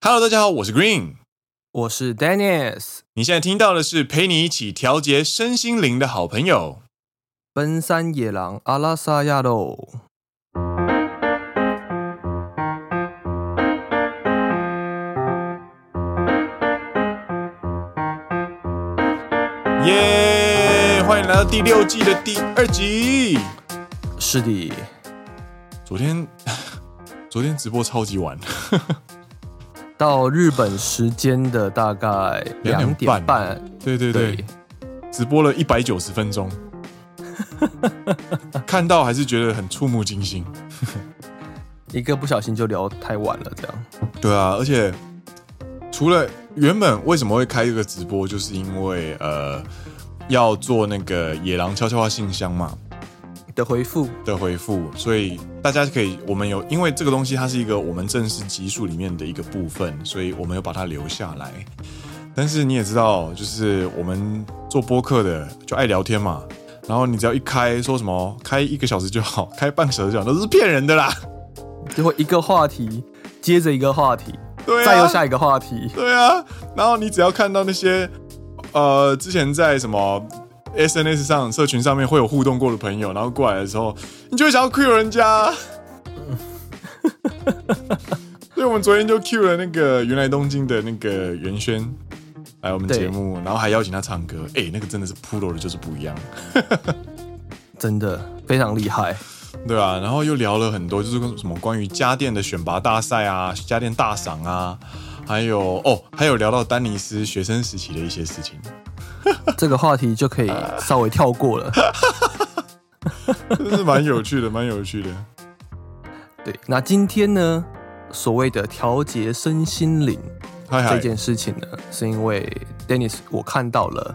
Hello，大家好，我是 Green，我是 Dennis。你现在听到的是陪你一起调节身心灵的好朋友——奔山野狼阿拉萨亚喽。耶！欢迎来到第六季的第二集。是的，昨天 昨天直播超级晚，到日本时间的大概两点半。对对，对直播了一百九十分钟，看到还是觉得很触目惊心。一个不小心就聊太晚了，这样。对啊，而且除了原本为什么会开这个直播，就是因为呃要做那个野狼悄悄话信箱嘛。的回复的回复，所以大家可以，我们有，因为这个东西它是一个我们正式集数里面的一个部分，所以我们有把它留下来。但是你也知道，就是我们做播客的就爱聊天嘛，然后你只要一开说什么开一个小时就好，开半个小时就好，都是骗人的啦，就会一个话题接着一个话题，对啊，再又下一个话题，对啊，然后你只要看到那些呃之前在什么。SNS 上社群上面会有互动过的朋友，然后过来的时候，你就会想要 cue 人家。所以我们昨天就 cue 了那个原来东京的那个袁轩来我们节目，然后还邀请他唱歌。哎、欸，那个真的是 pro 的，就是不一样，真的非常厉害，对啊，然后又聊了很多，就是什么关于家电的选拔大赛啊，家电大赏啊，还有哦，还有聊到丹尼斯学生时期的一些事情。这个话题就可以稍微跳过了，蛮有趣的，蛮有趣的。对，那今天呢，所谓的调节身心灵这件事情呢，是因为 Dennis 我看到了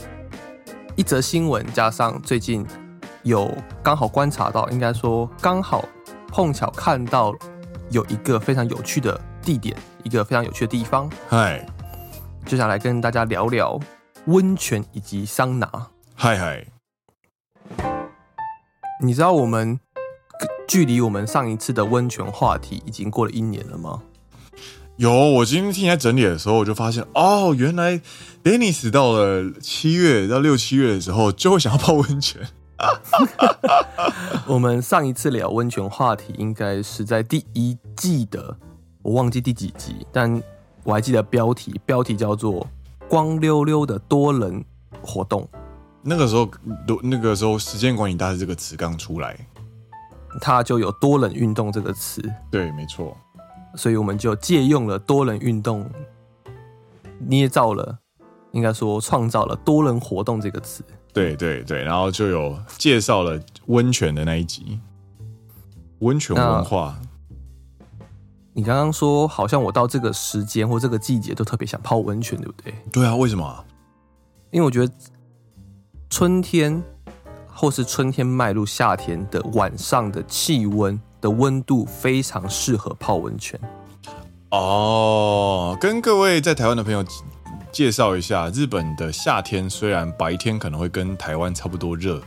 一则新闻，加上最近有刚好观察到，应该说刚好碰巧看到有一个非常有趣的地点，一个非常有趣的地方，嗨，就想来跟大家聊聊。温泉以及桑拿，嗨嗨，你知道我们距离我们上一次的温泉话题已经过了一年了吗？有，我今天听在整理的时候，我就发现哦，原来 Dennis 到了七月到六七月的时候就会想要泡温泉。我们上一次聊温泉话题应该是在第一季的，我忘记第几集，但我还记得标题，标题叫做。光溜溜的多人活动，那个时候，那个时候时间管理大师这个词刚出来，它就有多人运动这个词。对，没错。所以我们就借用了多人运动，捏造了，应该说创造了多人活动这个词。对对对，然后就有介绍了温泉的那一集，温泉文化。你刚刚说，好像我到这个时间或这个季节都特别想泡温泉，对不对？对啊，为什么？因为我觉得春天或是春天迈入夏天的晚上的气温的温度非常适合泡温泉。哦，跟各位在台湾的朋友介绍一下，日本的夏天虽然白天可能会跟台湾差不多热。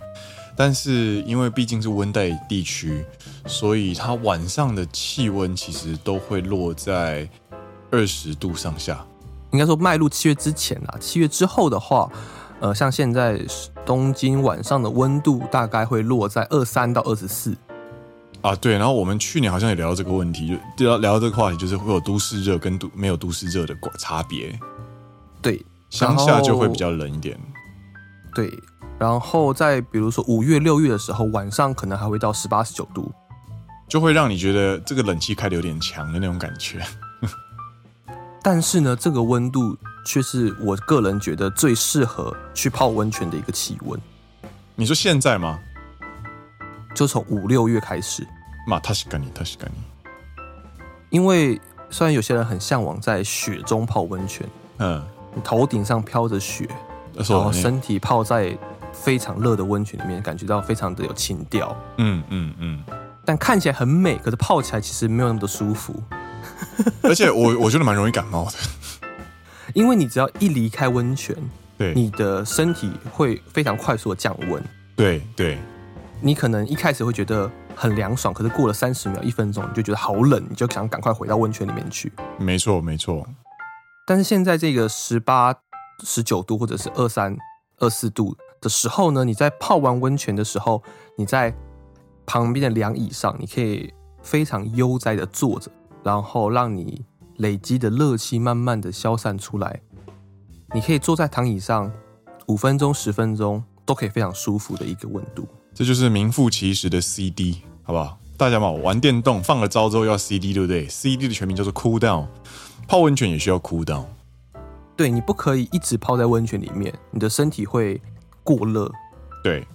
但是因为毕竟是温带地区，所以它晚上的气温其实都会落在二十度上下。应该说迈入七月之前啊，七月之后的话，呃，像现在东京晚上的温度大概会落在二三到二十四。啊，对。然后我们去年好像也聊到这个问题，就聊聊到这个话题，就是会有都市热跟都没有都市热的差别。对，乡下就会比较冷一点。对。然后在比如说五月六月的时候，晚上可能还会到十八十九度，就会让你觉得这个冷气开的有点强的那种感觉。但是呢，这个温度却是我个人觉得最适合去泡温泉的一个气温。你说现在吗？就从五六月开始。嘛，确かに确かに。因为虽然有些人很向往在雪中泡温泉，嗯，头顶上飘着雪，然后身体泡在。 非常热的温泉里面，感觉到非常的有情调。嗯嗯嗯，但看起来很美，可是泡起来其实没有那么的舒服。而且我我觉得蛮容易感冒的，因为你只要一离开温泉，对，你的身体会非常快速的降温。对对，你可能一开始会觉得很凉爽，可是过了三十秒、一分钟，你就觉得好冷，你就想赶快回到温泉里面去。没错没错。但是现在这个十八、十九度或者是二三、二四度的时候呢，你在泡完温泉的时候，你在旁边的凉椅上，你可以非常悠哉的坐着，然后让你累积的热气慢慢的消散出来。你可以坐在躺椅上五分钟、十分钟，都可以非常舒服的一个温度。这就是名副其实的 CD，好不好？大家嘛，玩电动放了招之后要 CD，对不对？CD 的全名叫做 Cool Down，泡温泉也需要 Cool Down。对，你不可以一直泡在温泉里面，你的身体会过热。对。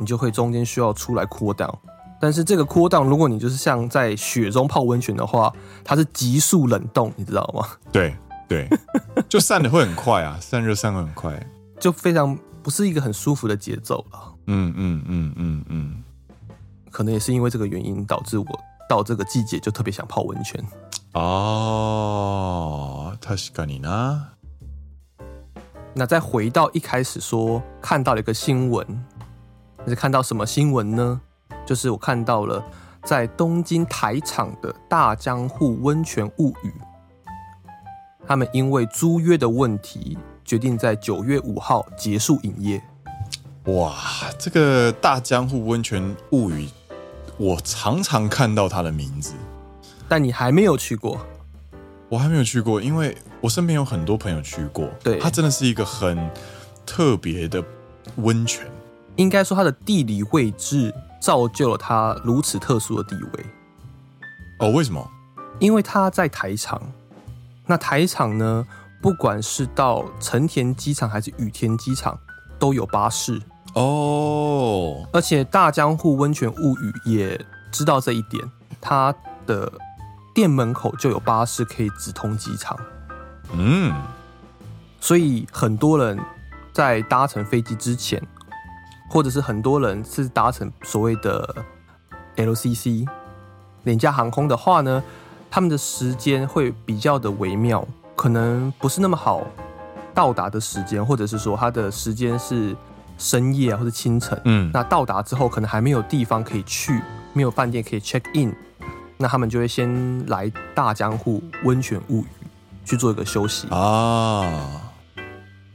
你就会中间需要出来 cool down，但是这个 cool down，如果你就是像在雪中泡温泉的话，它是急速冷冻，你知道吗？对对，就散的会很快啊，散热散会很快，就非常不是一个很舒服的节奏了。嗯嗯嗯嗯嗯，可能也是因为这个原因，导致我到这个季节就特别想泡温泉。哦，確かに呢。那再回到一开始说看到了一个新闻。你是看到什么新闻呢？就是我看到了在东京台场的大江户温泉物语，他们因为租约的问题，决定在九月五号结束营业。哇，这个大江户温泉物语，我常常看到它的名字，但你还没有去过。我还没有去过，因为我身边有很多朋友去过。对，它真的是一个很特别的温泉。应该说，它的地理位置造就了它如此特殊的地位。哦，为什么？因为它在台场。那台场呢，不管是到成田机场还是羽田机场，都有巴士。哦。而且大江户温泉物语也知道这一点，它的店门口就有巴士可以直通机场。嗯。所以很多人在搭乘飞机之前。或者是很多人是搭乘所谓的 LCC 廉价航空的话呢，他们的时间会比较的微妙，可能不是那么好到达的时间，或者是说他的时间是深夜啊，或者清晨。嗯，那到达之后可能还没有地方可以去，没有饭店可以 check in，那他们就会先来大江户温泉物语去做一个休息啊，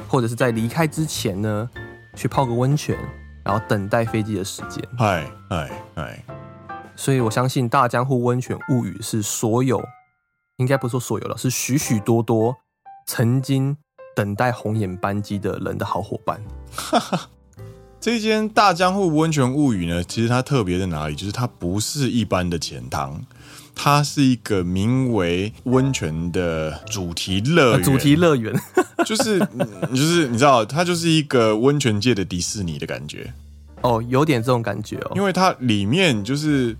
或者是在离开之前呢，去泡个温泉。然后等待飞机的时间。嗨嗨嗨！所以我相信大江户温泉物语是所有，应该不说所有了，是许许多多曾经等待红眼班机的人的好伙伴。哈哈，这间大江户温泉物语呢，其实它特别在哪里？就是它不是一般的钱汤。它是一个名为温泉的主题乐园，主题乐园 就是就是你知道，它就是一个温泉界的迪士尼的感觉哦，有点这种感觉哦。因为它里面就是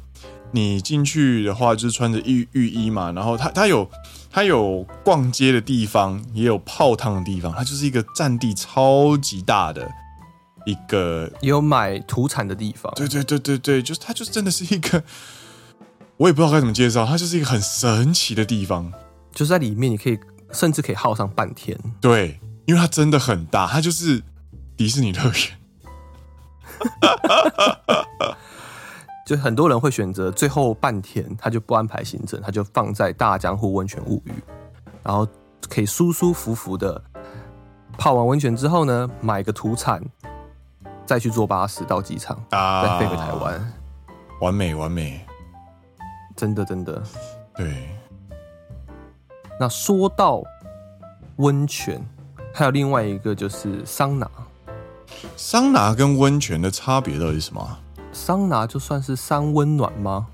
你进去的话，就是穿着浴浴衣嘛，然后它它有它有逛街的地方，也有泡汤的地方，它就是一个占地超级大的一个，也有买土产的地方。对对对对对，就是它就是真的是一个。我也不知道该怎么介绍，它就是一个很神奇的地方，就是在里面你可以甚至可以耗上半天。对，因为它真的很大，它就是迪士尼乐园。就很多人会选择最后半天，他就不安排行程，他就放在大江户温泉物语，然后可以舒舒服服的泡完温泉之后呢，买个土产，再去坐巴士到机场，啊、再飞回台湾，完美完美。真的，真的，对。那说到温泉，还有另外一个就是桑拿。桑拿跟温泉的差别到底是什么？桑拿就算是三温暖吗？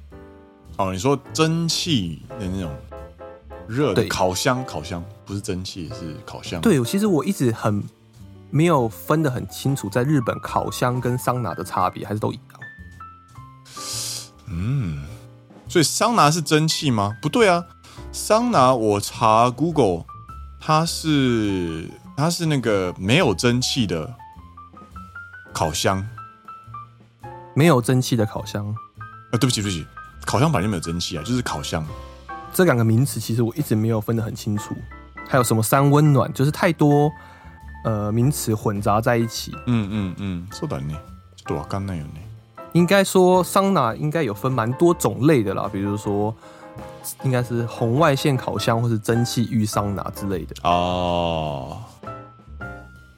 哦，你说蒸汽的那种热的烤箱，烤箱不是蒸汽，是烤箱。对，其实我一直很没有分得很清楚，在日本烤箱跟桑拿的差别，还是都一样。所以桑拿是蒸汽吗？不对啊，桑拿我查 Google，它是它是那个没有蒸汽的烤箱，没有蒸汽的烤箱。啊，对不起对不起，烤箱本来就没有蒸汽啊，就是烤箱。这两个名词其实我一直没有分得很清楚。还有什么三温暖，就是太多呃名词混杂在一起。嗯嗯嗯，そうだね。ちょっとわかんないよね。 应该说，桑拿应该有分蛮多种类的啦，比如说应该是红外线烤箱或是蒸汽浴桑拿之类的哦。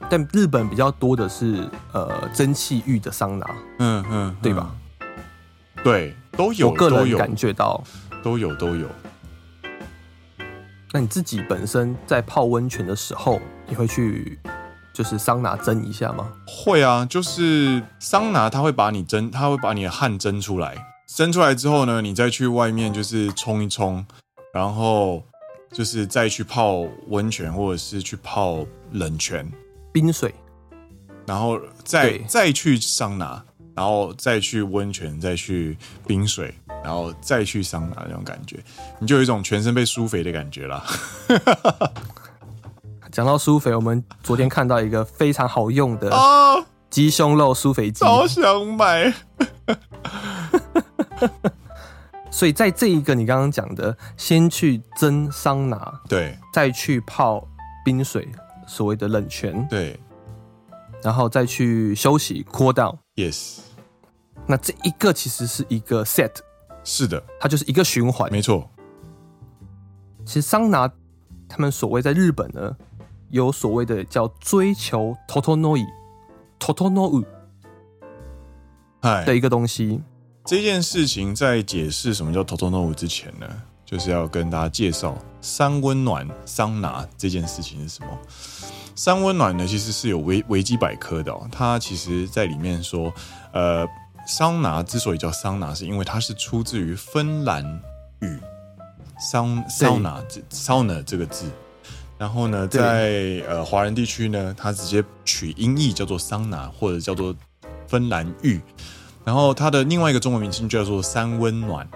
但日本比较多的是呃蒸汽浴的桑拿，嗯嗯，对吧？对，都有，我个人感觉到都有都有。那你自己本身在泡温泉的时候，你会去就是桑拿蒸一下吗？会啊，就是桑拿它会把你蒸，它会把你的汗蒸出来，蒸出来之后呢，你再去外面就是冲一冲，然后就是再去泡温泉或者是去泡冷泉。冰水，然后再再去桑拿，然后再去温泉，再去冰水，然后再去桑拿那种感觉，你就有一种全身被舒肥的感觉啦。讲到苏肥，我们昨天看到一个非常好用的鸡胸肉苏肥鸡，好想买。所以在这一个你刚刚讲的，先去蒸桑拿，对，再去泡冰水。所谓的冷泉，对，然后再去休息，cool down，yes。那这一个其实是一个 set，是的，它就是一个循环，没错。其实桑拿，他们所谓在日本呢，有所谓的叫追求 totonoi，totonoi，嗨的一个东西。这件事情在解释什么叫 totonoi 之前呢，就是要跟大家介绍三温暖桑拿这件事情是什么。三温暖呢，其实是有维维基百科的哦。它其实在里面说，呃，桑拿之所以叫桑拿，是因为它是出自于芬兰语桑桑拿这 sauna 这个字。然后呢，在呃华人地区呢，它直接取音译叫做桑拿，或者叫做芬兰浴。然后它的另外一个中文名称叫做三温暖。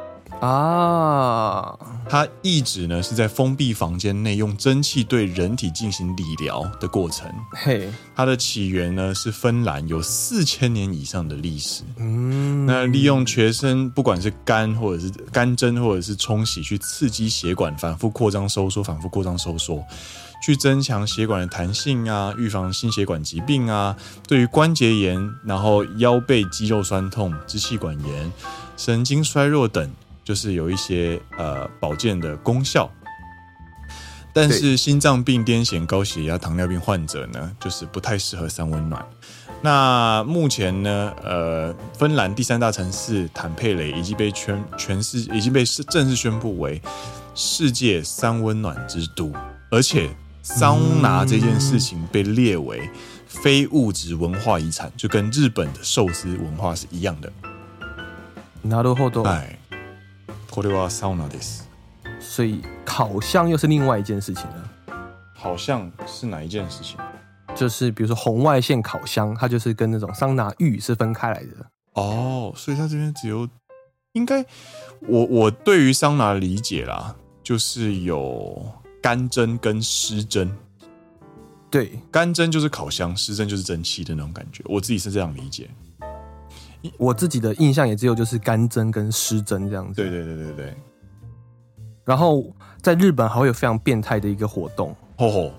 啊，它意指呢是在封闭房间内用蒸汽对人体进行理疗的过程。嘿，它的起源呢是芬兰，有四千年以上的历史。嗯，那利用全身不管是干或者是干针或者是冲洗，去刺激血管反复扩张收缩，反复扩张收缩，去增强血管的弹性啊，预防心血管疾病啊，对于关节炎，然后腰背肌肉酸痛、支气管炎、神经衰弱等。就是有一些呃保健的功效，但是心脏病、癫痫、高血压、糖尿病患者呢，就是不太适合三温暖。那目前呢，呃，芬兰第三大城市坦佩雷已经被全全世已经被正式宣布为世界三温暖之都，而且桑拿这件事情被列为非物质文化遗产，就跟日本的寿司文化是一样的。なるほど。哎。 これはサウナです。所以烤箱又是另外一件事情了。好像是哪一件事情？就是比如说红外线烤箱，它就是跟那种桑拿浴是分开来的。哦，所以它这边只有应该我我对于桑拿的理解啦，就是有干蒸跟湿蒸。对，干蒸就是烤箱，湿蒸就是蒸汽的那种感觉。我自己是这样理解。 我自己的印象也只有就是干蒸跟湿蒸这样子。对对对对对。然后在日本还会有非常变态的一个活动，吼吼，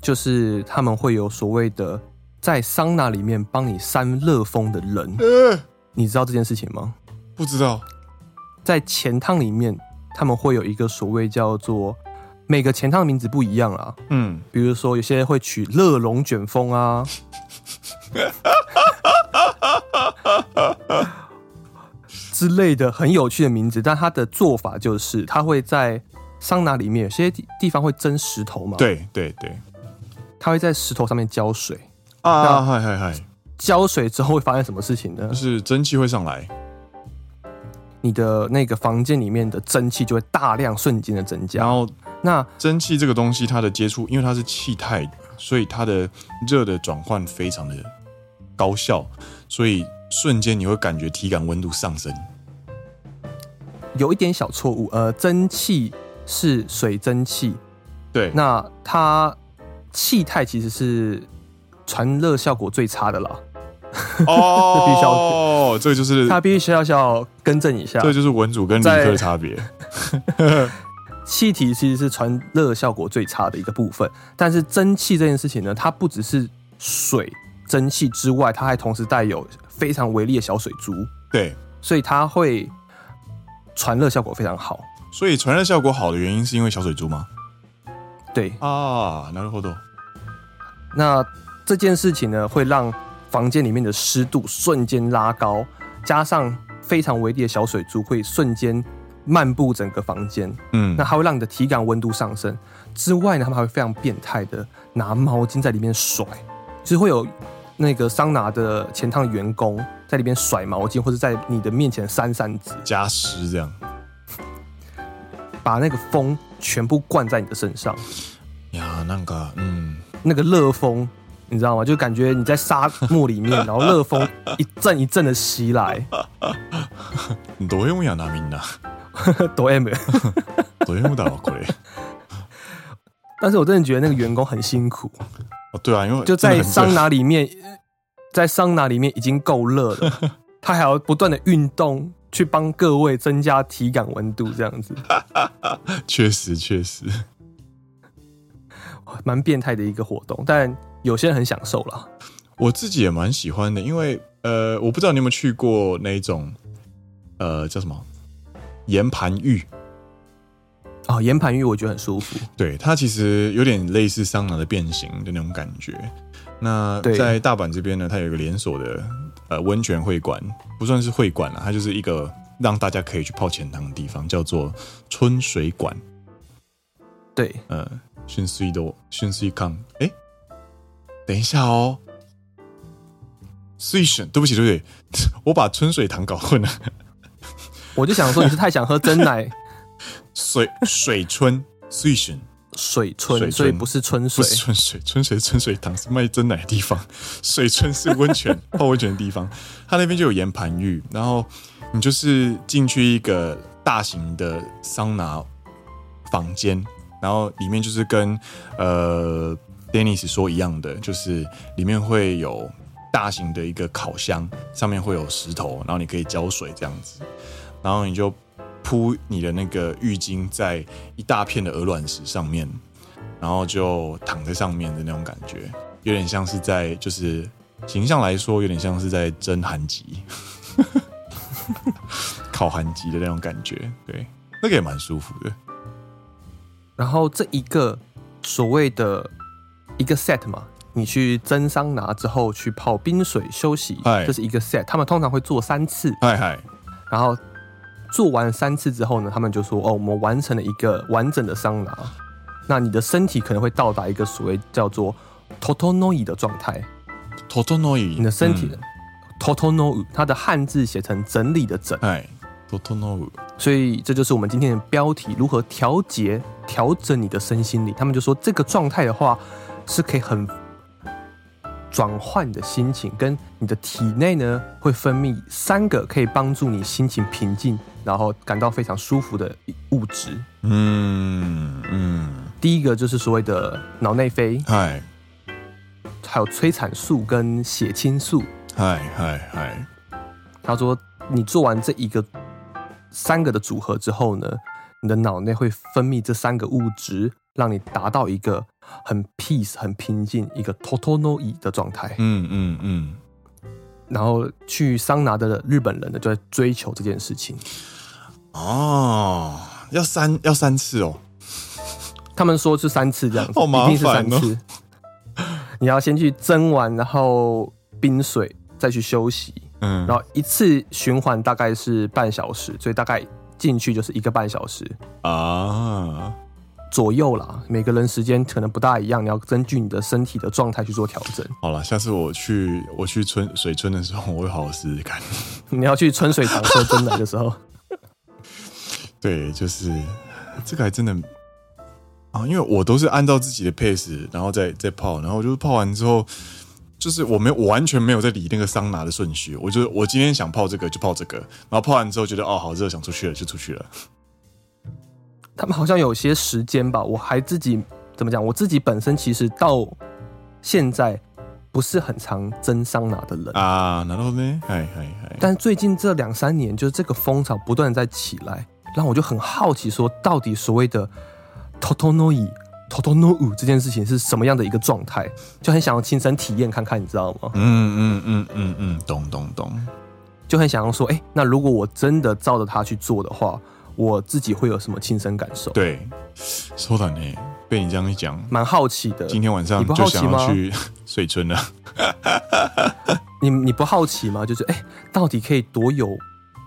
就是他们会有所谓的在桑拿里面帮你扇热风的人。呃，你知道这件事情吗？不知道。在钱汤里面，他们会有一个所谓叫做每个钱汤的名字不一样啦。嗯，比如说有些会取热龙卷风啊。之类的很有趣的名字，但他的做法就是他会在桑拿里面，有些地方会蒸石头嘛。对对对，他会在石头上面浇水啊，嗨嗨嗨！浇水之后会发生什么事情呢？就是蒸汽会上来，你的那个房间里面的蒸汽就会大量瞬间的增加。然后，那蒸汽这个东西，它的接触，因为它是气态，所以它的热的转换非常的高效，所以瞬间你会感觉体感温度上升。有一点小错误，呃，蒸汽是水蒸气，对，那它气态其实是传热效果最差的啦。哦，这个就是它必须要要更正一下，这就是文组跟理科的差别。气体其实是传热效果最差的一个部分，但是蒸汽这件事情呢，它不只是水蒸汽之外，它还同时带有非常微粒的小水珠，对，所以它会传热效果非常好。 所以传热效果好的原因是因为小水珠吗？对啊，なるほど。那这件事情呢，会让房间里面的湿度瞬间拉高，加上非常微粒的小水珠会瞬间漫步整个房间。嗯，那它会让你的体感温度上升。之外呢，他们还会非常变态的拿毛巾在里面甩，就是会有 那个桑拿的前趟员工在里面甩毛巾，或者在你的面前扇扇子加湿，这样把那个风全部灌在你的身上。呀，那个，嗯，那个热风，你知道吗？就感觉你在沙漠里面，然后热风一阵一阵的袭来。どういうもんやなみんな。どういうもん。どういうもんだろこれ。但是我真的觉得那个员工很辛苦。 哦，对啊，因为就在桑拿里面，在桑拿里面已经够热了，他还要不断的运动去帮各位增加体感温度，这样子。确实，确实。蛮变态的一个活动，但有些人很享受啦。我自己也蛮喜欢的，因为呃，我不知道你有没有去过那种呃叫什么岩盘浴哦，岩盘浴我觉得很舒服。对，它其实有点类似桑拿的变形的那种感觉。那在大阪这边呢，它有一个连锁的呃温泉会馆，不算是会馆了，它就是一个让大家可以去泡钱汤的地方，叫做春水馆。对，呃。熏水的熏水康，哎、欸，等一下哦，水选，对不起，对不起，我把春水堂搞混了。我就想说，你是太想喝真奶，水水春水选水村，所以不是春水，不是春水，春水春水堂是卖真奶的地方，水村是温泉 泡温泉的地方，它那边就有岩盘浴，然后你就是进去一个大型的桑拿房间。然后里面就是跟呃，Dennis 说一样的，就是里面会有大型的一个烤箱，上面会有石头，然后你可以浇水这样子，然后你就铺你的那个浴巾在一大片的鹅卵石上面，然后就躺在上面的那种感觉，有点像是在就是形象来说，有点像是在蒸韩吉，烤韩吉的那种感觉，对，那个也蛮舒服的。然后这一个所谓的一个 set 嘛，你去蒸桑拿之后去泡冰水休息，这是一个 set。他们通常会做三次。然后做完三次之后呢，他们就说：“哦，我们完成了一个完整的桑拿。”那你的身体可能会到达一个所谓叫做 “totonoi” 的状态。totonoi，你的身体的 “totonoi”，它的汉字写成“整理”的“整”。哎，“totonoi” 所以这就是我们今天的标题：如何调节、调整你的身心灵。他们就说，这个状态的话，是可以很转换你的心情，跟你的体内呢会分泌三个可以帮助你心情平静，然后感到非常舒服的物质。嗯嗯，第一个就是所谓的脑内啡，嗨，还有催产素跟血清素，嗨嗨嗨。他说，你做完这一个。三个的组合之后呢，你的脑内会分泌这三个物质，让你达到一个很 peace、很平静、一个 totonoi 的状态。嗯嗯嗯。然后去桑拿的日本人呢，就在追求这件事情。哦，要三要三次哦。他们说是三次这样子，好麻烦哦。一定是三次。你要先去蒸完，然后冰水，再去休息。嗯，然后一次循环大概是半小时，所以大概进去就是一个半小时啊左右啦。每个人时间可能不大一样，你要根据你的身体的状态去做调整。好了，下次我去我去春水村的时候，我会好好试试看。你要去春水堂喝真奶的时候，对，就是这个还真的啊，因为我都是按照自己的 pace，然后再再泡，然后就是泡完之后。就是我没有，我完全没有在理那个桑拿的顺序。我就我今天想泡这个就泡这个，然后泡完之后觉得哦好热，想出去了就出去了。他们好像有些时间吧，我还自己怎么讲？我自己本身其实到现在不是很常蒸桑拿的人啊，然后呢？嗨嗨嗨！但最近这两三年，就是这个风潮不断在起来，然后我就很好奇，说到底所谓的 “totonoi”。偷偷诺舞这件事情是什么样的一个状态？就很想要亲身体验看看，你知道吗？嗯嗯嗯嗯嗯，懂懂懂，就很想要说，哎、欸，那如果我真的照着他去做的话，我自己会有什么亲身感受。对，说的呢，被你这样一讲，蛮好奇的。今天晚上就想要去 水村了。你你不好奇吗？就是哎、欸，到底可以多有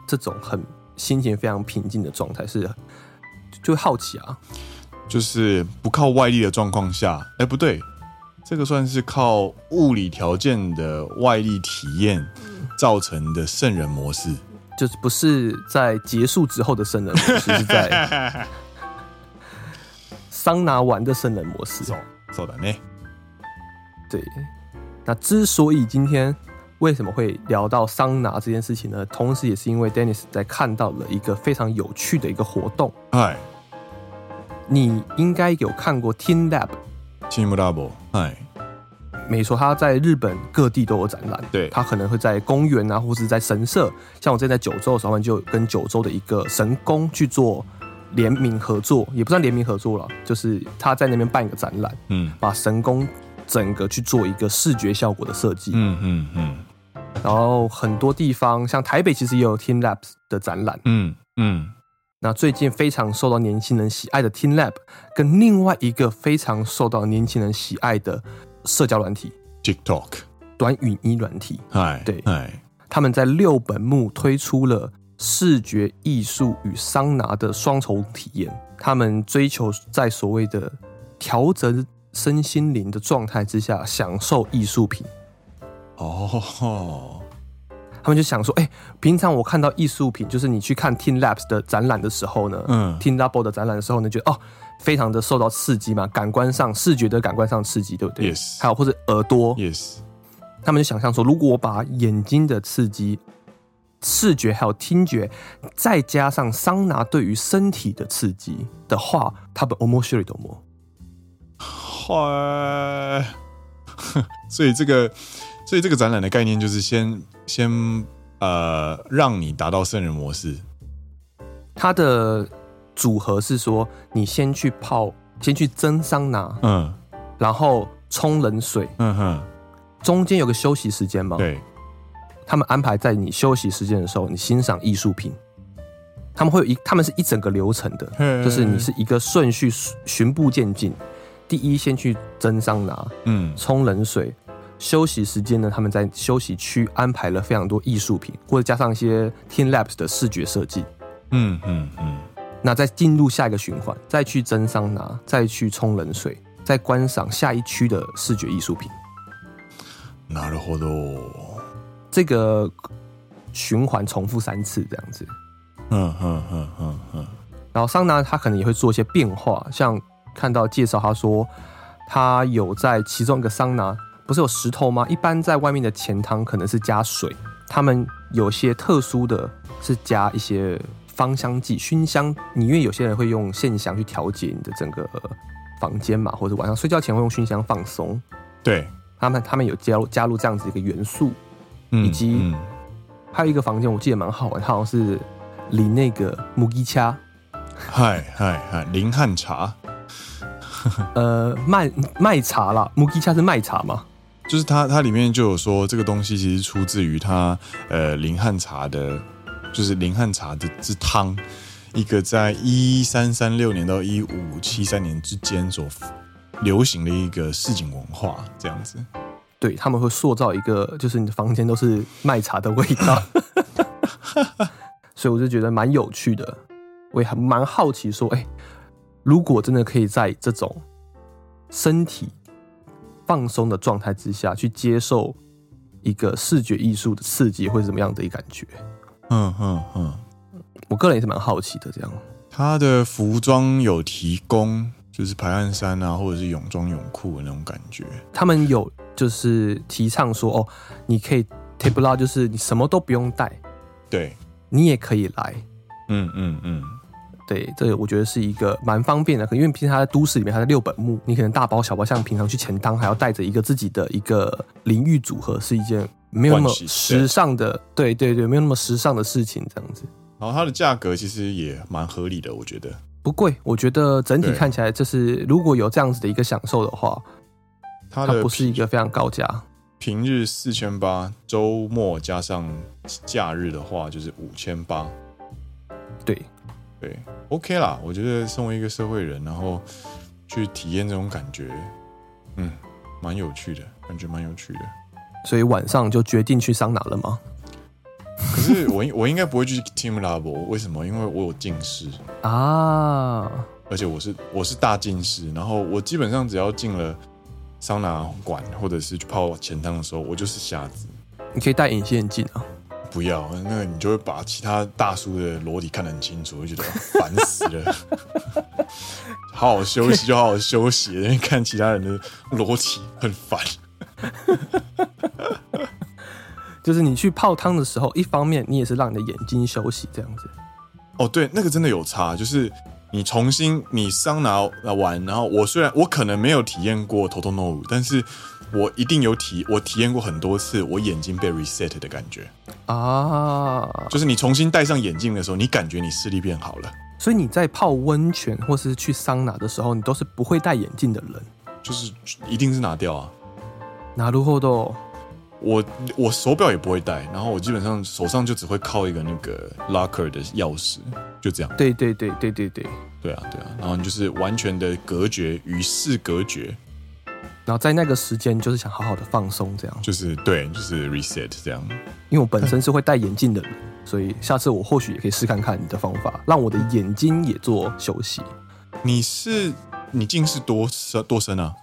这种很心情非常平静的状态？是，就好奇啊。就是不靠外力的状况下，哎、欸，不对，这个算是靠物理条件的外力体验造成的圣人模式。就是不是在结束之后的圣人模式，是在桑拿完的圣人模式。そうだね。对。那之所以今天为什么会聊到桑拿这件事情呢？同时也是因为 Dennis 在看到了一个非常有趣的一个活动。哎，你应该有看过 Team Lab。Team Lab，哎， 没错，他在日本各地都有展览。对，他可能会在公园啊，或是在神社。像我之前在九州的时候，就跟九州的一个神宫去做联名合作，也不算联名合作了，就是他在那边办一个展览，嗯，把神宫。整个去做一个视觉效果的设计，嗯嗯嗯，然后很多地方像台北其实也有 Team Labs 的展览，嗯嗯，那最近非常受到年轻人喜爱的 Team Lab，跟另外一个非常受到年轻人喜爱的社交软体。TikTok 短语音软体，哎，对，哎，他们在六本木推出了视觉艺术与桑拿的双重体验，他们追求在所谓的调整。身心灵的状态之下享受艺术品，哦，他们就想说，哎、欸，平常我看到艺术品，就是你去看 Team Labs 的展览的时候呢，嗯，Team Labo 的展览的时候呢，觉得哦，非常的受到刺激嘛，感官上视觉的感官上刺激，对不对？Yes，还有或者耳朵，Yes，他们就想象说，如果我把眼睛的刺激、视觉还有听觉，再加上桑拿对于身体的刺激的话，他们面白いと思う。坏，所以这个，所以这个展览的概念就是先先呃，让你达到圣人模式。它的 组合是说，你先去泡，先去蒸桑拿，嗯，然后冲冷水，嗯哼，中间有个休息时间嘛，对，他们安排在你休息时间的时候，你欣赏艺术品。他们会有一，他们是一整个流程的，就是你是一个顺序循步渐进。第一，先去蒸桑拿，嗯，冲冷水，休息时间呢，他们在休息区安排了非常多艺术品，或者加上一些 Team Labs 的视觉设计，嗯嗯嗯。那再进入下一个循环，再去蒸桑拿，再去冲冷水，再观赏下一区的视觉艺术品。なるほど。这个循环重复三次，这样子。嗯嗯嗯嗯嗯。然后桑拿它可能也会做一些变化，像。看到介绍，他说他有在其中一个桑拿，不是有石头吗？一般在外面的钱汤可能是加水，他们有些特殊的是加一些 芳香剂、熏香。你因为有些人会用线香去调节你的整个房间嘛，或者晚上睡觉前会用熏香放松。对，他们他们有加入加入这样子一个元素，嗯、以及、嗯、还有一个房间我记得蛮好玩，它好像是淋那个木吉恰，嗨嗨嗨，林汉茶。呃，麦麦茶啦，木吉恰是麦茶吗？就是它，它里面就有说这个东西其实出自于它，呃，林汉茶的，就是林汉茶的之汤，一个在一三三六年到一五七三年之间所流行的一个市井文化，这样子。对，他们会塑造一个，就是你的房间都是卖茶的味道，所以我就觉得蛮有趣的，我也还蛮好奇说，哎、如果真的可以在这种身体放松的状态之下去接受一个视觉艺术的刺激，会是什么样的一感觉？嗯嗯嗯，我个人也是蛮好奇的。这样，他的服装有提供，就是排汗衫啊，或者是泳装泳裤的那种感觉。他们有就是提倡说，哦，你可以 tabla，就是你什么都不用带，对，你也可以来。嗯嗯嗯。对，这个我觉得是一个蛮方便的，因为毕竟他在都市里面，他在六本木，你可能大包小包，像平常去钱汤还要带着一个自己的一个淋浴组合，是一件没有那么时尚的，对对对，没有那么时尚的事情，这样子。然后它的价格其实也蛮合理的，我觉得不贵。我觉得整体看起来，就是如果有这样子的一个享受的话，它不是一个非常高价。平日四千八，周末加上假日的话就是五千八。对。对，OK 啦。我觉得身为一个社会人，然后去体验这种感觉，嗯，蛮有趣的，感觉蛮有趣的。所以晚上就决定去桑拿了吗？可是我应我应该不会去 Team Labo，为什么？因为我有近视啊，而且我是我是大近视，然后我基本上只要进了桑拿馆或者是去泡前汤的时候，我就是瞎子。你可以戴隐形眼镜啊。不要，那个你就会把其他大叔的裸体看得很清楚，会觉得烦死了。好好休息就好好休息，因为看其他人的裸体很烦。就是你去泡汤的时候，一方面你也是让你的眼睛休息，这样子。哦，对，那个真的有差。就是你重新你桑拿完，然后我虽然我可能没有体验过 Totonou，但是我一定有体，我体验过很多次，我眼睛被 reset 的感觉啊。就是你重新戴上眼镜的时候，你感觉你视力变好了。所以你在泡温泉或是去桑拿的时候，你都是不会戴眼镜的人。就是一定是拿掉啊。なるほど。我我手表也不会戴，然后我基本上手上就只会靠一个那个 locker 的钥匙，就这样。对对对对对对，对啊对啊，然后你就是完全的隔绝，与世隔绝，然后在那个时间就是想好好的放松，这样。就是对，就是 reset 这样。因为我本身是会戴眼镜的人，所以下次我或许也可以试看看你的方法，让我的眼睛也做休息。你是你近视多深多深啊？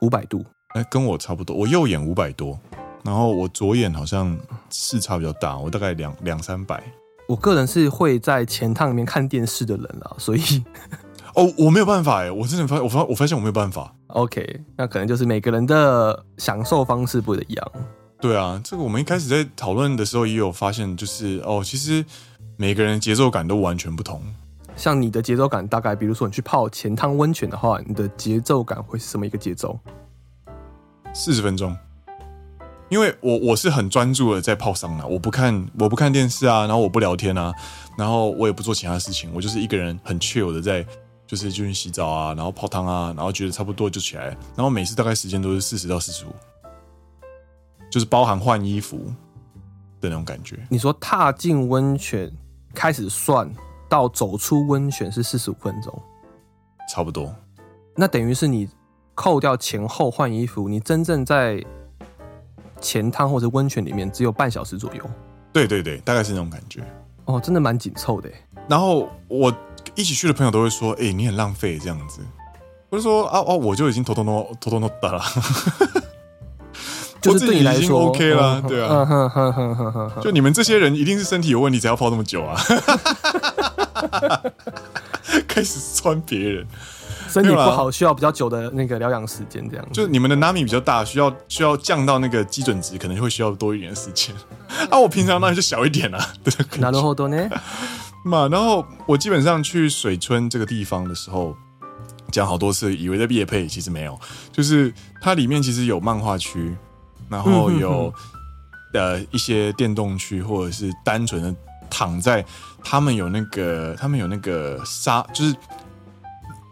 五百度。 哎，跟我差不多，我右眼五百多。然后我左眼好像视差比较大，我大概两两三百。我个人是会在前汤里面看电视的人啦，所以哦，我没有办法哎，我真的发我发我发现我没有办法。OK，那可能就是每个人的享受方式不一样。对啊，这个我们一开始在讨论的时候也有发现，就是哦，其实每个人节奏感都完全不同。像你的节奏感，大概比如说你去泡前汤温泉的话，你的节奏感会是什么一个节奏？四十分钟。因为我我是很专注的在泡桑拿，我不看我不看电视啊，然后我不聊天啊，然后我也不做其他事情，我就是一个人很 chill 的在就是进去洗澡啊，然后泡汤啊，然后觉得差不多就起来，然后每次大概时间都是四十到四十五，就是包含换衣服的那种感觉。你说踏进温泉开始算到走出温泉是四十五分钟，差不多。那等于是你扣掉前后换衣服，你真正在。前汤或者温泉里面只有半小时左右，对对对，大概是那种感觉。哦，真的蛮紧凑的。然后我一起去的朋友都会说：“哎、欸，你很浪费这样子。”我就说：“啊哦，我就已经偷偷弄偷偷弄的了。”就是对你来说 OK 了，对啊。就你们这些人一定是身体有问题才要泡那么久啊！开始穿别人。身体不好，需要比较久的那个疗养时间，这样。就是你们的 Nami 比较大，需要需要降到那个基准值，可能会需要多一点的时间。啊，我平常那就小一点啊。なるほど呢。嘛，然后我基本上去水村这个地方的时候，讲好多次，以为在业配，其实没有。就是它里面其实有漫画区，然后有呃一些电动区，或者是单纯的躺在他们有那个他们有那个沙，就是。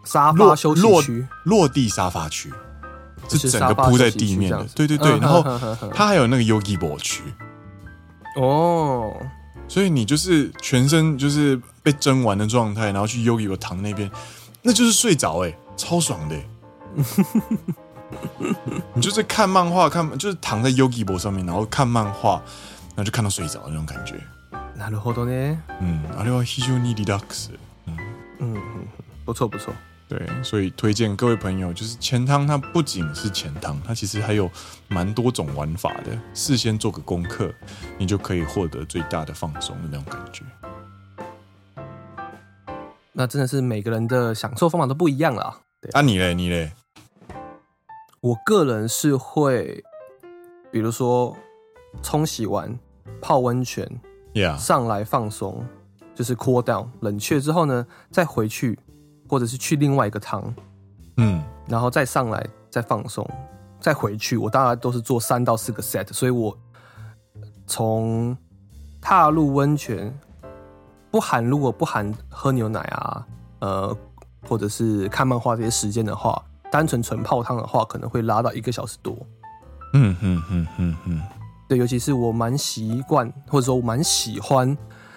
沙发休息区，落地沙发区，是整个铺在地面的。对对对，然后它还有那个 Yogi Bo 区。哦，所以你就是全身就是被蒸完的状态，然后去 Yogi Bo 躺那边，那就是睡着哎，超爽的。你就是看漫画，看就是躺在 Yogi Bo 上面，然后看漫画，然后就看到睡着那种感觉。なるほどね。嗯，あれは非常にリラックス。嗯嗯，不错不错。 对，所以推荐各位朋友，就是钱汤，它不仅是钱汤，它其实还有蛮多种玩法的。事先做个功课，你就可以获得最大的放松的那种感觉。那真的是每个人的享受方法都不一样啦。对啊，你嘞？你嘞？我个人是会，比如说冲洗完泡温泉.上来放松，就是 cool down 冷却之后呢，再回去。或者是去另外一个汤，嗯，然后再上来再放松，再回去。我大概都是做三到四个 set，所以我从踏入温泉，不含如果不含喝牛奶啊，呃，或者是看漫画这些时间的话，单纯纯泡汤的话，可能会拉到一个小时多。嗯嗯嗯嗯嗯，对，尤其是我蛮习惯，或者说我蛮喜欢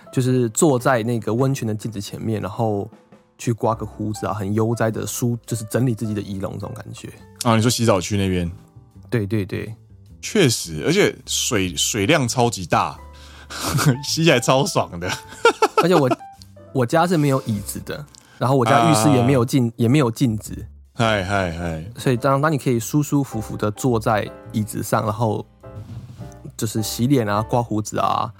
就是坐在那个温泉的镜子前面，然后去刮个胡子啊，很悠哉的梳，就是整理自己的仪容这种感觉啊。你说洗澡区那边？对对对，确实，而且水水量超级大，洗起来超爽的。而且我我家是没有椅子的，然后我家浴室也没有镜，啊、也没有镜子。嗨嗨嗨！所以当当你可以舒舒服服的坐在椅子上，然后就是洗脸啊、刮胡子啊，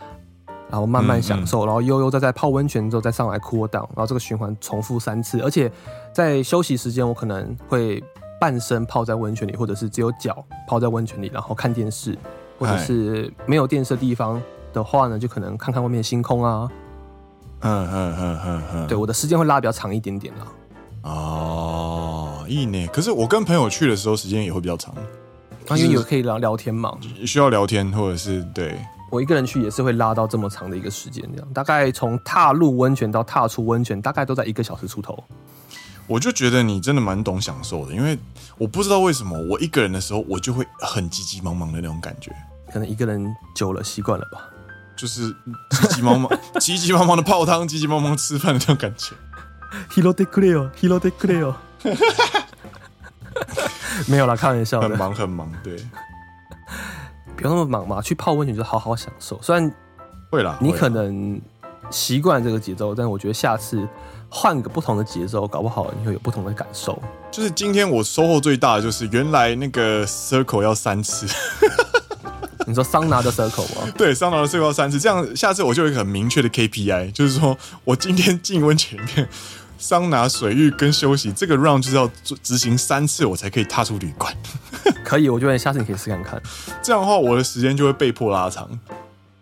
然后慢慢享受，嗯嗯，然后悠悠再在泡温泉之后再上来 cool down，然后这个循环重复三次。而且在休息时间，我可能会半身泡在温泉里，或者是只有脚泡在温泉里，然后看电视，或者是没有电视的地方的话呢，就可能看看外面的星空啊。嗯嗯嗯嗯嗯，对，我的时间会拉比较长一点点啦。哦，一年。可是我跟朋友去的时候，时间也会比较长，啊，因为有可以聊聊天嘛，需要聊天，或者是对。我一个人去也是会拉到这么长的一个时间，这样大概从踏入温泉到踏出温泉，大概都在一个小时出头。我就觉得你真的蛮懂享受的，因为我不知道为什么我一个人的时候，我就会很急急忙忙的那种感觉。可能一个人久了习惯了吧，就是急急忙忙、急急忙忙的泡汤、急急忙忙吃饭的那种感觉。拾ってくれよ，拾ってくれよ。没有啦，开玩笑的。很忙很忙，对。 不要那么忙嘛，去泡温泉就好好享受。虽然会啦，你可能习惯这个节奏，但我觉得下次换个不同的节奏，搞不好你会有不同的感受。就是今天我收获最大的就是，原来那个 circle 要三次。你说桑拿的 circle 吗？对，桑拿的 circle 要三次，这样下次我就有一个很明确的 KPI，就是说我今天进温泉里面。桑拿、水浴跟休息，这个 round 就是要做执行三次，我才可以踏出旅馆。可以，我觉得下次你可以试看看。这样的话，我的时间就会被迫拉长。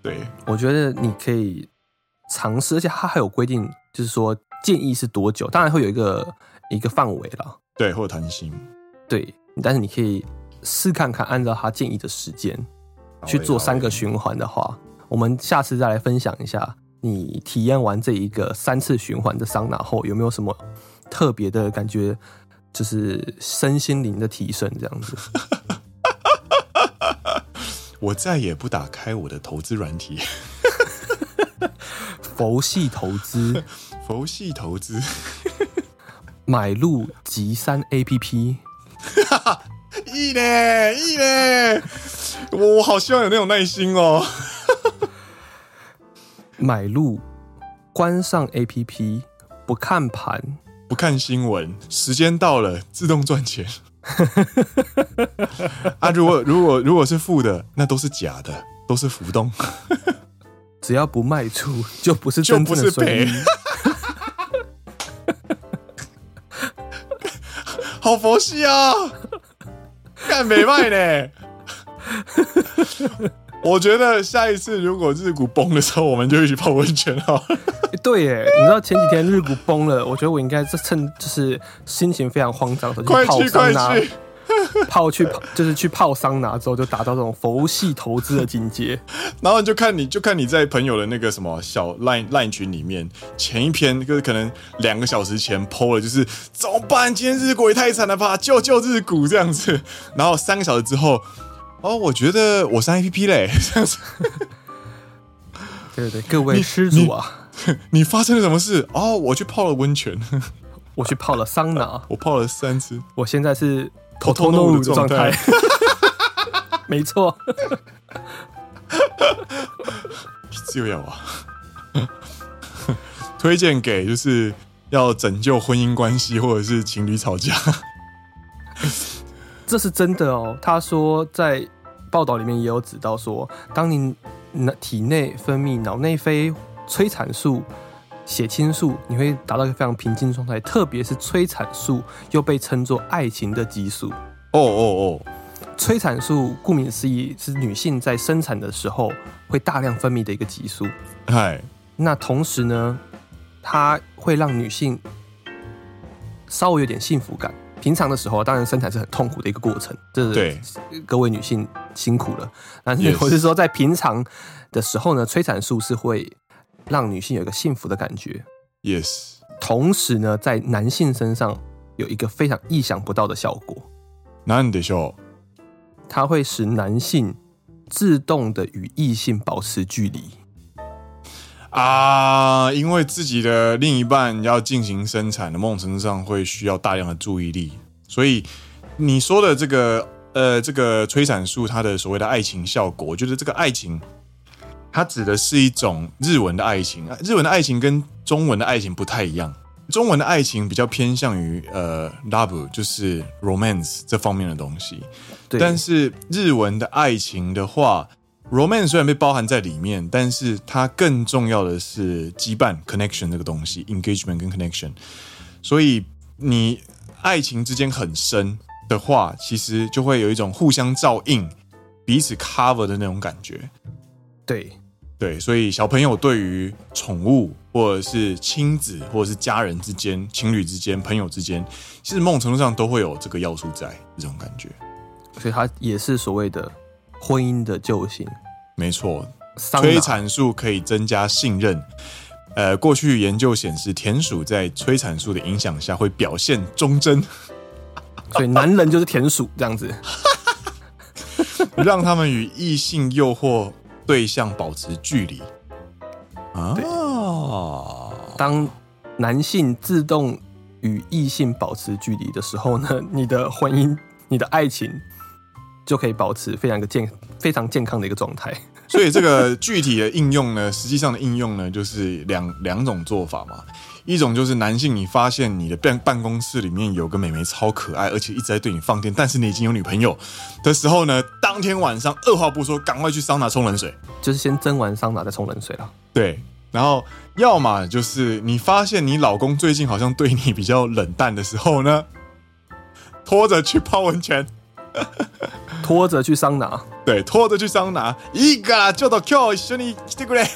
对，我觉得你可以尝试，而且它还有规定，就是说建议是多久，当然会有一个一个范围啦。对，或者弹性。对，但是你可以试看看，按照他建议的时间去做三个循环的话，我们下次再来分享一下。你体验完这一个三次循环的桑拿后，有没有什么特别的感觉？就是身心灵的提升，这样子。我再也不打开我的投资软体。佛系投资，佛系投资，买入吉三 APP。一呢一呢，我好希望有那种耐心哦。买入，关上 APP，不看盘，不看新闻，时间到了自动赚钱。啊，如果如果如果是负的，那都是假的，都是浮动。只要不卖出，就不是真正的损益。好佛系啊！干没卖呢。我觉得下一次如果日股崩的时候，我们就一起泡温泉哈。对耶，你知道前几天日股崩了，我觉得我应该是趁就是心情非常慌张的时候去泡桑拿，泡去泡就是去泡桑拿之后就达到这种佛系投资的境界。然后就看你就看你在朋友的那个什么小 line line 群里面，前一篇就是可能两个小时前 po 了，就是怎么办？今天日股也太惨了吧，救救日股这样子。然后三个小时之后。哦，我觉得我上 APP 嘞，这样子。对对对，各位施主啊你，你发生了什么事？哦，我去泡了温泉，我去泡了桑拿，我泡了三次。我现在是偷偷弄乳的状态，没错。自由啊！推荐给就是要拯救婚姻关系或者是情侣吵架。这是真的哦。他说，在报道里面也有指到说，当你体内分泌脑内啡、催产素、血清素，你会达到一个非常平静状态。特别是催产素，又被称作爱情的激素。哦哦哦！催产素顾名思义是女性在生产的时候会大量分泌的一个激素。嗨，那同时呢，它会让女性稍微有点幸福感。平常的时候，当然生产是很痛苦的一个过程，这是各位女性辛苦了。但是我是说，在平常的时候呢，催产素是会让女性有一个幸福的感觉。Yes。同时呢，在男性身上有一个非常意想不到的效果。男的时候，它会使男性自动的与异性保持距离。啊，因为自己的另一半要进行生产的某种程度上会需要大量的注意力，所以你说的这个呃，这个催产素它的所谓的爱情效果，我觉得这个爱情它指的是一种日文的爱情，日文的爱情跟中文的爱情不太一样，中文的爱情比较偏向于呃 love，就是 romance 这方面的东西，对，但是日文的爱情的话。Romance 虽然被包含在里面，但是它更重要的是羁绊 （connection） 这个东西，engagement 跟 connection。所以你爱情之间很深的话，其实就会有一种互相照应、彼此 cover 的那种感觉。对对，所以小朋友对于宠物，或者是亲子，或者是家人之间、情侣之间、朋友之间，其实某种程度上都会有这个要素在这种感觉。所以它也是所谓的婚姻的救星。没错，催产素可以增加信任。呃，过去研究显示，田鼠在催产素的影响下会表现忠贞，所以男人就是田鼠这样子，让他们与异性诱惑对象保持距离。啊，当男性自动与异性保持距离的时候呢，你的婚姻、你的爱情就可以保持非常个健。非常健康的一个状态，所以这个具体的应用呢，实际上的应用呢，就是两两种做法嘛。一种就是男性，你发现你的办办公室里面有个美眉超可爱，而且一直在对你放电，但是你已经有女朋友的时候呢，当天晚上二话不说，赶快去桑拿冲冷水，就是先蒸完桑拿再冲冷水了。对，然后要么就是你发现你老公最近好像对你比较冷淡的时候呢，拖着去泡温泉。拖着去桑拿，对，拖着去桑拿，一个就到 Q，兄弟，对不对？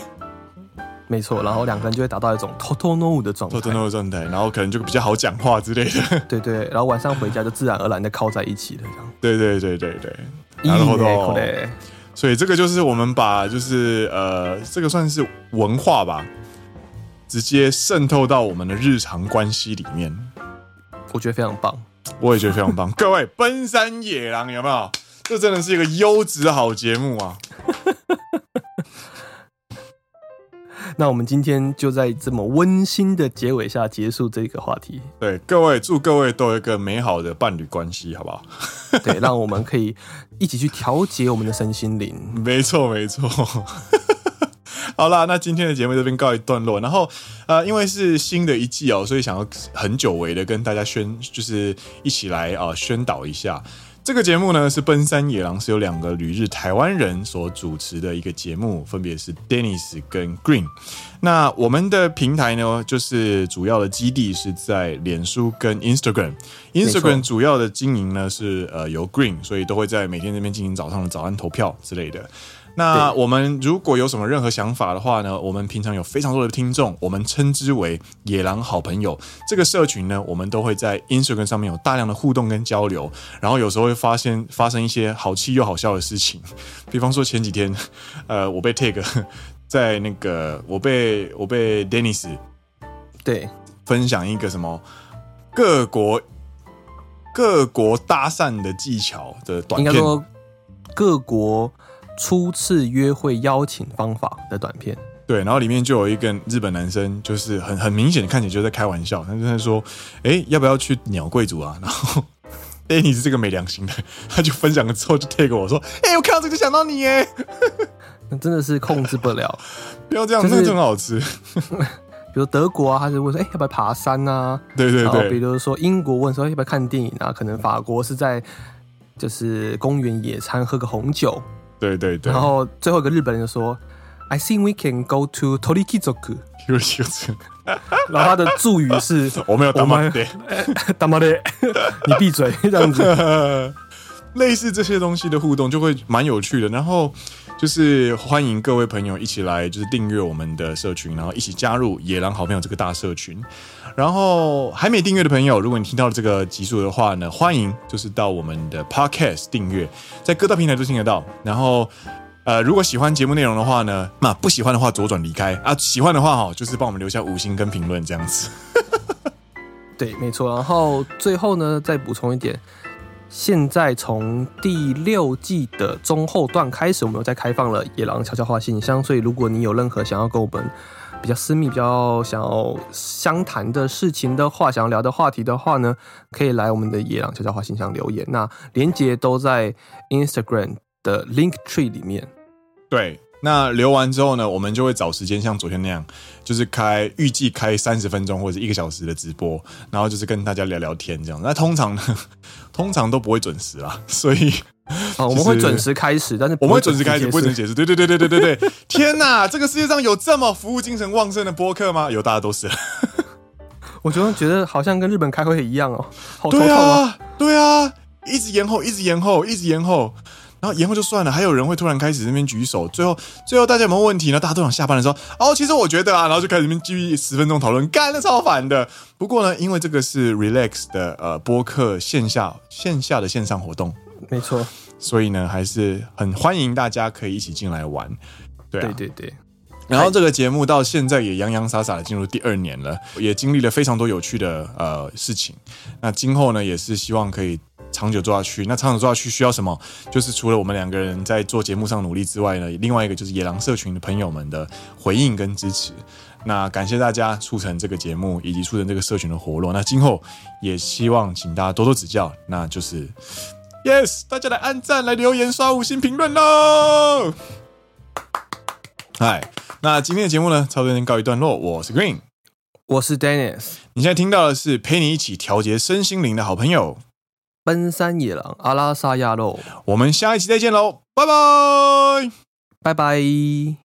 没错，然后两个人就会达到一种偷偷弄的状态，偷偷弄的状态，然后可能就比较好讲话之类的。对对，然后晚上回家就自然而然的靠在一起了，这样。对对对对对，然后的，所以这个就是我们把就是呃，这个算是文化吧，直接渗透到我们的日常关系里面，我觉得非常棒。我也觉得非常棒，各位奔山野狼有没有？这真的是一个优质的好节目啊！那我们今天就在这么温馨的结尾下结束这个话题。对，各位祝各位都有一个美好的伴侣关系，好不好？对，让我们可以一起去调节我们的身心灵。没错，没错。好啦，那今天的节目这边告一段落。然后，呃，因为是新的一季哦，所以想要很久违的跟大家宣，就是一起来啊、宣导一下这个节目呢，是奔山野狼是由两个旅日台湾人所主持的一个节目，分别是 Dennis 跟 Green。那我们的平台呢，就是主要的基地是在脸书跟 Instagram。Instagram 主要的经营呢是呃由 Green，所以都会在每天这边进行早上的早安投票之类的。那我们如果有什么任何想法的话呢，我们平常有非常多的听众，我们称之为野狼好朋友。这个社群呢，我们都会在 Instagram 上面有大量的互动跟交流，然后有时候会发现发生一些好气又好笑的事情。比方说前几天，呃，我被 tag 在那个我被我被 Dennis 对分享一个什么各国各国搭讪的技巧的短片，应该说各国。初次约会邀请方法的短片，对，然后里面就有一个日本男生，就是很很明显的看起来就在开玩笑，他就在说，哎、欸，要不要去鸟贵族啊？然后，哎、欸，你是这个没良心的，他就分享了之后就 tag 我说，哎、欸，我看到这个就想到你耶，那真的是控制不了，不要这样，真的很好吃。比如德国啊，他就问说，哎、欸，要不要爬山啊？对对对。然后比如说英国问说，要不要看电影啊？可能法国是在就是公园野餐，喝个红酒。对对对，然后最后一个日本人就说：“I think we can go to Torikizoku。”然后他的助语是：“我没有打麻的，打麻的，你闭嘴。”这样子，类似这些东西的互动就会蛮有趣的。然后就是欢迎各位朋友一起来，就是订阅我们的社群，然后一起加入野狼好朋友这个大社群。然后还没订阅的朋友，如果你听到了这个集数的话呢，欢迎就是到我们的 Podcast 订阅，在各大平台都听得到。然后，呃，如果喜欢节目内容的话呢，那不喜欢的话左转离开啊。喜欢的话哈，就是帮我们留下五星跟评论这样子。对，没错。然后最后呢，再补充一点，现在从第六季的中后段开始，我们又在开放了野狼悄悄话信箱，所以如果你有任何想要跟我们比较私密、比较想要相谈的事情的话，想要聊的话题的话呢，可以来我们的野狼悄悄话信箱留言。那连接都在 Instagram 的 Link Tree 里面。对。那留完之后呢，我们就会找时间像昨天那样，就是开预计开三十分钟或者一个小时的直播，然后就是跟大家聊聊天这样。那通常呢，通常都不会准时啦，所以啊，我们会准时开始，但是我们会准时开始，不会准时解释。对对对对对对对！天哪，这个世界上有这么服务精神旺盛的播客吗？有，大家都是。我觉得觉得好像跟日本开会一样哦，好头痛啊，对啊，一直延后，一直延后，一直延后。然后延后就算了，还有人会突然开始那边举手，最后最后大家有没有问题呢？大家都想下班的时候，哦，其实我觉得啊，然后就开始那边继续十分钟讨论，干的超烦的。不过呢，因为这个是 Relax 的呃播客线下线下的线上活动，没错，所以呢还是很欢迎大家可以一起进来玩。对啊，对对对。然后这个节目到现在也洋洋洒洒的进入第二年了，也经历了非常多有趣的呃事情。那今后呢，也是希望可以。长久做下去，那长久做下去需要什么？就是除了我们两个人在做节目上努力之外呢，另外一个就是野狼社群的朋友们的回应跟支持。那感谢大家促成这个节目以及促成这个社群的活络。那今后也希望请大家多多指教。那就是，yes，大家来按赞、来留言、刷五星评论喽。嗨，那今天的节目呢，差不多先告一段落。我是 Green，我是 Dennis。你现在听到的是陪你一起调节身心灵的好朋友。奔山野狼阿拉萨亚肉，我们下一期再见喽，拜拜，拜拜。